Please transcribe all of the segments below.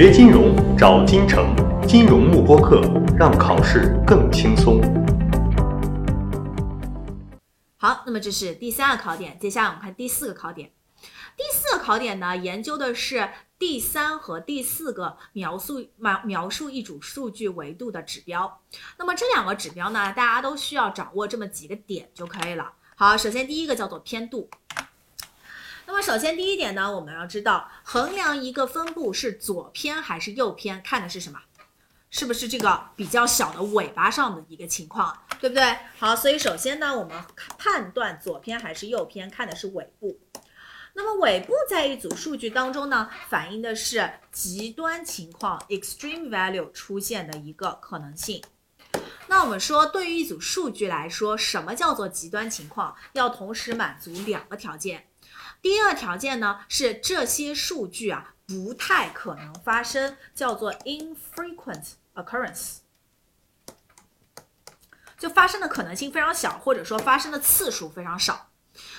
学金融找金城，金融慕播课，让考试更轻松。好，那么这是第三个考点，接下来我们看第四个考点。第四个考点呢，研究的是第三和第四个描述描描述一组数据维度的指标。那么这两个指标呢，大家都需要掌握这么几个点就可以了。好，首先第一个叫做偏度。那么首先第一点呢，我们要知道衡量一个分布是左偏还是右偏，看的是什么？是不是这个比较小的尾巴上的一个情况，对不对？好，所以首先呢，我们判断左偏还是右偏，看的是尾部。那么尾部在一组数据当中呢，反映的是极端情况 （extreme value） 出现的一个可能性。那我们说，对于一组数据来说，什么叫做极端情况？要同时满足两个条件。第一个条件呢是这些数据啊不太可能发生，叫做 infrequent occurrence，就发生的可能性非常小，或者说发生的次数非常少。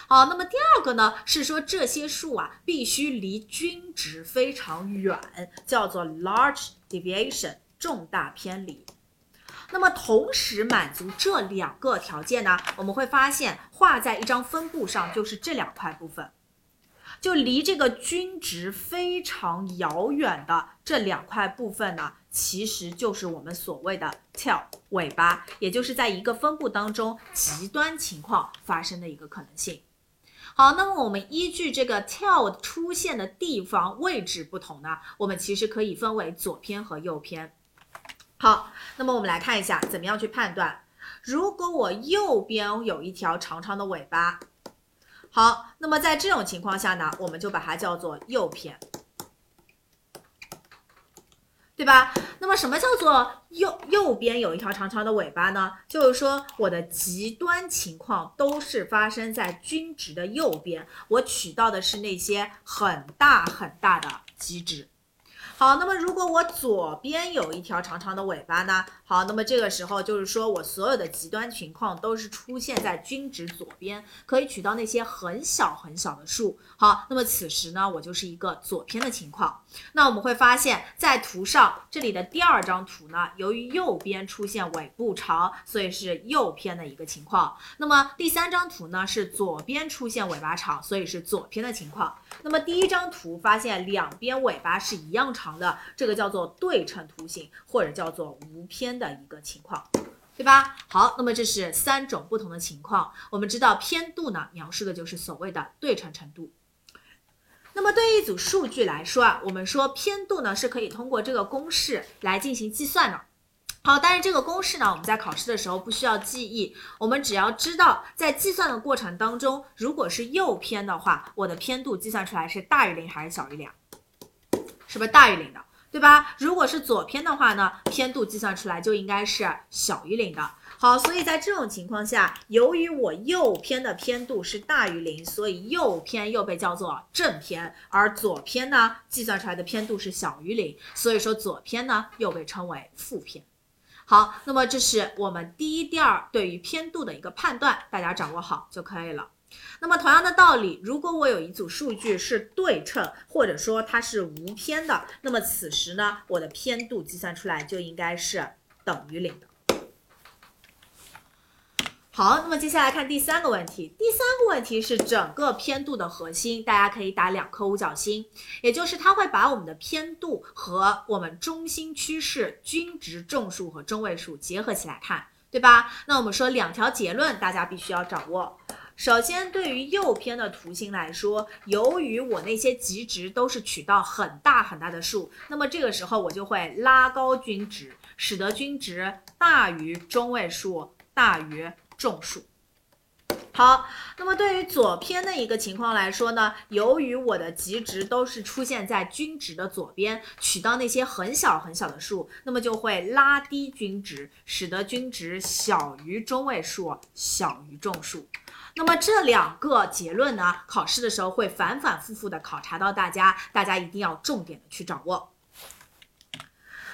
好，那么第二个呢是说这些数啊必须离均值非常远，叫做 large deviation，重大偏离。那么同时满足这两个条件呢，我们会发现画在一张分布上就是这两块部分。就离这个均值非常遥远的这两块部分呢，其实就是我们所谓的翘尾巴，也就是在一个分布当中极端情况发生的一个可能性。好，那么我们依据这个翘出现的地方位置不同呢，我们其实可以分为左偏和右偏。好，那么我们来看一下怎么样去判断，如果我右边有一条长长的尾巴。好，那么在这种情况下呢，我们就把它叫做右偏，对吧？那么什么叫做右右边有一条长长的尾巴呢？就是说我的极端情况都是发生在均值的右边，我取到的是那些很大很大的极值。好，那么如果我左边有一条长长的尾巴呢？好，那么这个时候就是说我所有的极端情况都是出现在均值左边，可以取到那些很小很小的数。好，那么此时呢，我就是一个左偏的情况。那我们会发现，在图上这里的第二张图呢，由于右边出现尾部长，所以是右偏的一个情况。那么第三张图呢，是左边出现尾巴长，所以是左偏的情况。那么第一张图发现两边尾巴是一样长的，这个叫做对称图形，或者叫做无偏的一个情况。对吧？好，那么这是三种不同的情况。我们知道偏度呢，描述的就是所谓的对称程度。那么对于一组数据来说啊，我们说偏度呢是可以通过这个公式来进行计算的。好，但是这个公式呢，我们在考试的时候不需要记忆，我们只要知道在计算的过程当中，如果是右偏的话，我的偏度计算出来是大于零还是小于零？是不是大于零的？对吧？如果是左偏的话呢，偏度计算出来就应该是小于零的。好，所以在这种情况下，由于我右偏的偏度是大于零，所以右偏又被叫做正偏，而左偏呢，计算出来的偏度是小于零，所以说左偏呢又被称为负偏。好，那么这是我们第一、第二对于偏度的一个判断，大家掌握好就可以了。那么同样的道理，如果我有一组数据是对称，或者说它是无偏的，那么此时呢，我的偏度计算出来就应该是等于零的。好，那么接下来看第三个问题。第三个问题是整个偏度的核心，大家可以打两颗五角星，也就是它会把我们的偏度和我们中心趋势、均值众数和中位数结合起来看，对吧？那我们说两条结论，大家必须要掌握。首先，对于右偏的图形来说，由于我那些极值都是取到很大很大的数，那么这个时候我就会拉高均值，使得均值大于中位数，大于。众数，好，那么对于左偏的一个情况来说呢，由于我的极值都是出现在均值的左边，取到那些很小很小的数，那么就会拉低均值，使得均值小于中位数，小于众数。那么这两个结论呢，考试的时候会反反复复的考察到大家，大家一定要重点的去掌握。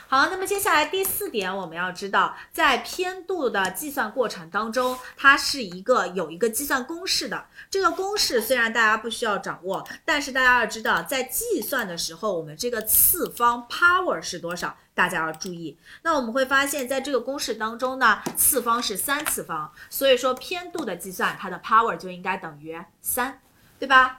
好，那么接下来第四点，我们要知道，在偏度的计算过程当中，它是一个有一个计算公式的。这个公式虽然大家不需要掌握，但是大家要知道，在计算的时候，我们这个次方 power 是多少，大家要注意。那我们会发现，在这个公式当中呢，次方是三次方，所以说偏度的计算，它的 power 就应该等于三，对吧？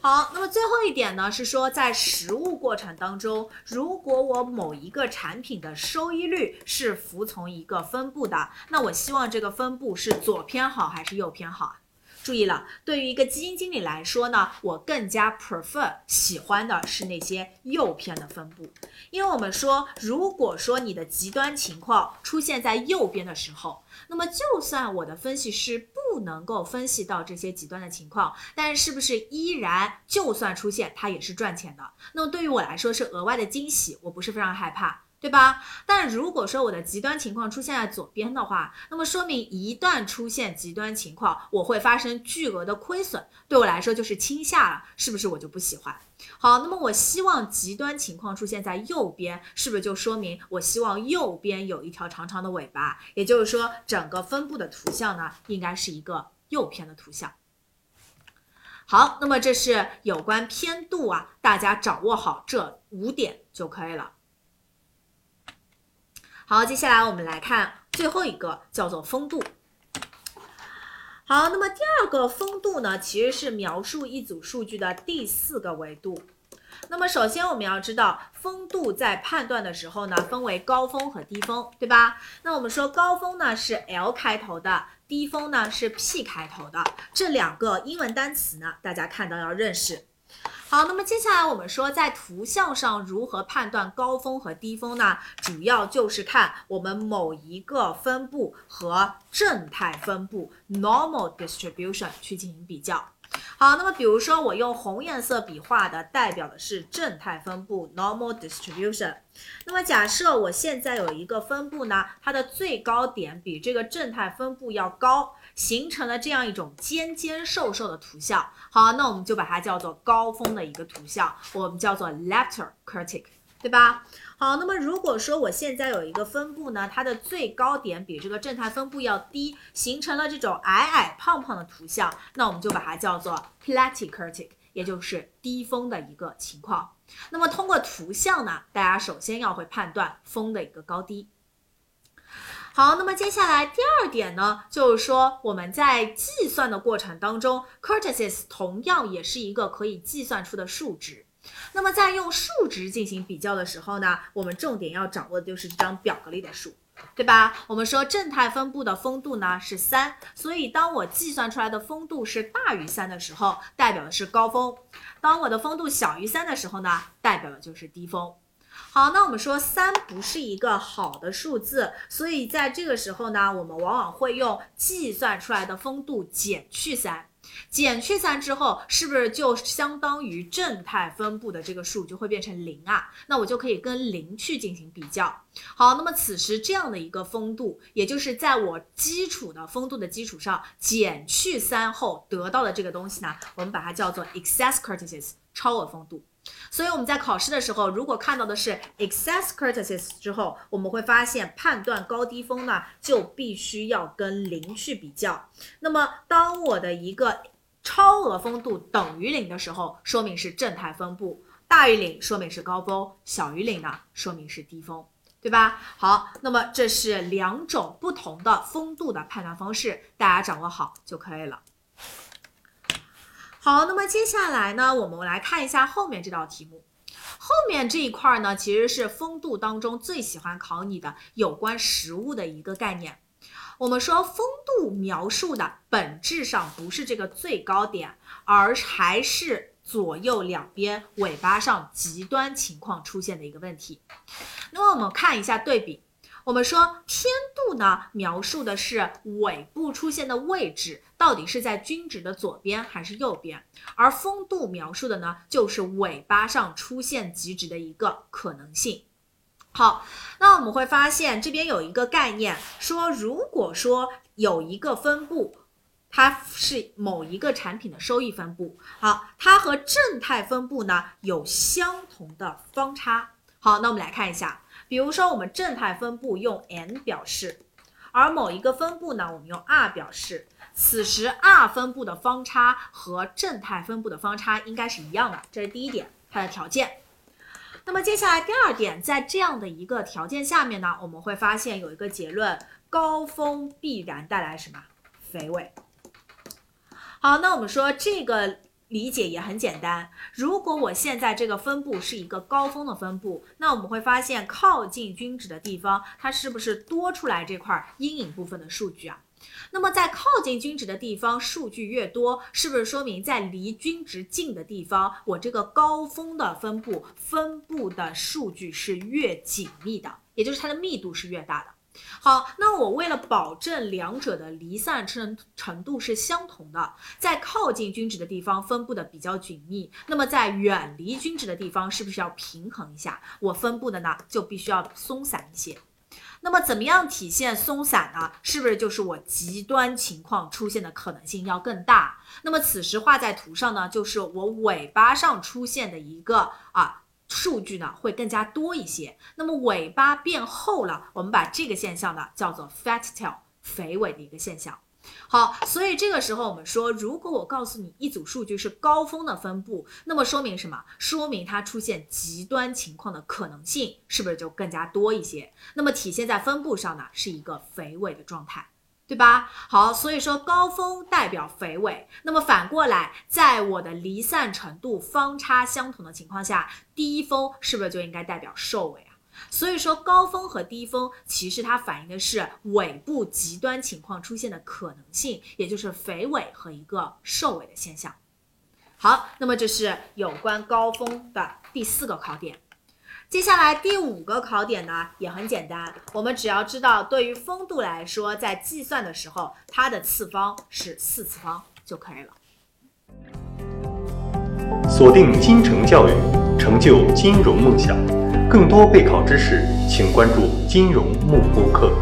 好，那么最后一点呢，是说在实物过程当中，如果我某一个产品的收益率是服从一个分布的，那我希望这个分布是左偏好还是右偏好啊？注意了，对于一个基金经理来说呢，我更加 prefer 喜欢的是那些右偏的分布，因为我们说，如果说你的极端情况出现在右边的时候，那么就算我的分析师不能够分析到这些极端的情况，但是是不是依然就算出现，它也是赚钱的？那么对于我来说是额外的惊喜，我不是非常害怕。对吧？但如果说我的极端情况出现在左边的话，那么说明一旦出现极端情况，我会发生巨额的亏损，对我来说就是倾下了，是不是我就不喜欢？好，那么我希望极端情况出现在右边，是不是就说明我希望右边有一条长长的尾巴？也就是说，整个分布的图像呢，应该是一个右偏的图像。好，那么这是有关偏度啊，大家掌握好这五点就可以了。好，接下来我们来看最后一个，叫做风度。好，那么第二个风度呢，其实是描述一组数据的第四个维度。那么首先我们要知道，风度在判断的时候呢，分为高峰和低峰，对吧？那我们说高峰呢是 L 开头的，低峰呢是 P 开头的，这两个英文单词呢，大家看到要认识。好，那么接下来我们说，在图像上如何判断高峰和低峰呢？主要就是看我们某一个分布和正态分布 （normal distribution） 去进行比较。好，那么比如说我用红颜色笔画的，代表的是正态分布 （normal distribution）。那么假设我现在有一个分布呢，它的最高点比这个正态分布要高。形成了这样一种尖尖瘦瘦的图像，好，那我们就把它叫做高峰的一个图像，我们叫做 leptor curtic，对吧？好，那么如果说我现在有一个分布呢，它的最高点比这个正态分布要低，形成了这种矮矮胖胖的图像，那我们就把它叫做 platy curtic，也就是低峰的一个情况。那么通过图像呢，大家首先要会判断峰的一个高低。好，那么接下来第二点呢，就是说我们在计算的过程当中，curtices 同样也是一个可以计算出的数值。那么在用数值进行比较的时候呢，我们重点要掌握的就是这张表格里的数，对吧？我们说正态分布的风度呢是三，所以当我计算出来的风度是大于三的时候，代表的是高峰；当我的风度小于三的时候呢，代表的就是低峰。好，那我们说三不是一个好的数字，所以在这个时候呢，我们往往会用计算出来的风度减去三，减去三之后，是不是就相当于正态分布的这个数就会变成零啊？那我就可以跟零去进行比较。好，那么此时这样的一个风度，也就是在我基础的风度的基础上减去三后得到的这个东西呢，我们把它叫做 excess curtices 超额风度。所以我们在考试的时候，如果看到的是 excess curtices 之后，我们会发现判断高低峰呢，就必须要跟零去比较。那么当我的一个超额风度等于零的时候，说明是正态分布；大于零说明是高峰；小于零呢，说明是低峰，对吧？好，那么这是两种不同的风度的判断方式，大家掌握好就可以了。好，那么接下来呢，我们来看一下后面这道题目。后面这一块呢，其实是风度当中最喜欢考你的有关实物的一个概念。我们说风度描述的本质上不是这个最高点，而还是左右两边尾巴上极端情况出现的一个问题。那么我们看一下对比。我们说偏度呢，描述的是尾部出现的位置到底是在均值的左边还是右边，而风度描述的呢，就是尾巴上出现极值的一个可能性。好，那我们会发现这边有一个概念，说如果说有一个分布，它是某一个产品的收益分布，好，它和正态分布呢有相同的方差。好，那我们来看一下，比如说我们正态分布用 n 表示，而某一个分布呢，我们用 r 表示。此时 r 分布的方差和正态分布的方差应该是一样的，这是第一点，它的条件。那么接下来第二点，在这样的一个条件下面呢，我们会发现有一个结论：高峰必然带来什么？肥尾。好，那我们说这个。理解也很简单。如果我现在这个分布是一个高峰的分布，那我们会发现靠近均值的地方，它是不是多出来这块阴影部分的数据啊？那么在靠近均值的地方，数据越多，是不是说明在离均值近的地方，我这个高峰的分布分布的数据是越紧密的，也就是它的密度是越大的？好，那我为了保证两者的离散程程度是相同的，在靠近均值的地方分布的比较紧密，那么在远离均值的地方是不是要平衡一下？我分布的呢就必须要松散一些。那么怎么样体现松散呢？是不是就是我极端情况出现的可能性要更大？那么此时画在图上呢，就是我尾巴上出现的一个啊。数据呢会更加多一些，那么尾巴变厚了，我们把这个现象呢叫做 fat tail 肥尾的一个现象。好，所以这个时候我们说，如果我告诉你一组数据是高峰的分布，那么说明什么？说明它出现极端情况的可能性是不是就更加多一些？那么体现在分布上呢，是一个肥尾的状态。对吧？好，所以说高峰代表肥尾，那么反过来，在我的离散程度方差相同的情况下，低峰是不是就应该代表瘦尾啊？所以说高峰和低峰其实它反映的是尾部极端情况出现的可能性，也就是肥尾和一个瘦尾的现象。好，那么这是有关高峰的第四个考点。接下来第五个考点呢，也很简单，我们只要知道，对于风度来说，在计算的时候，它的次方是四次方就可以了。锁定金城教育，成就金融梦想。更多备考知识，请关注金融慕播课。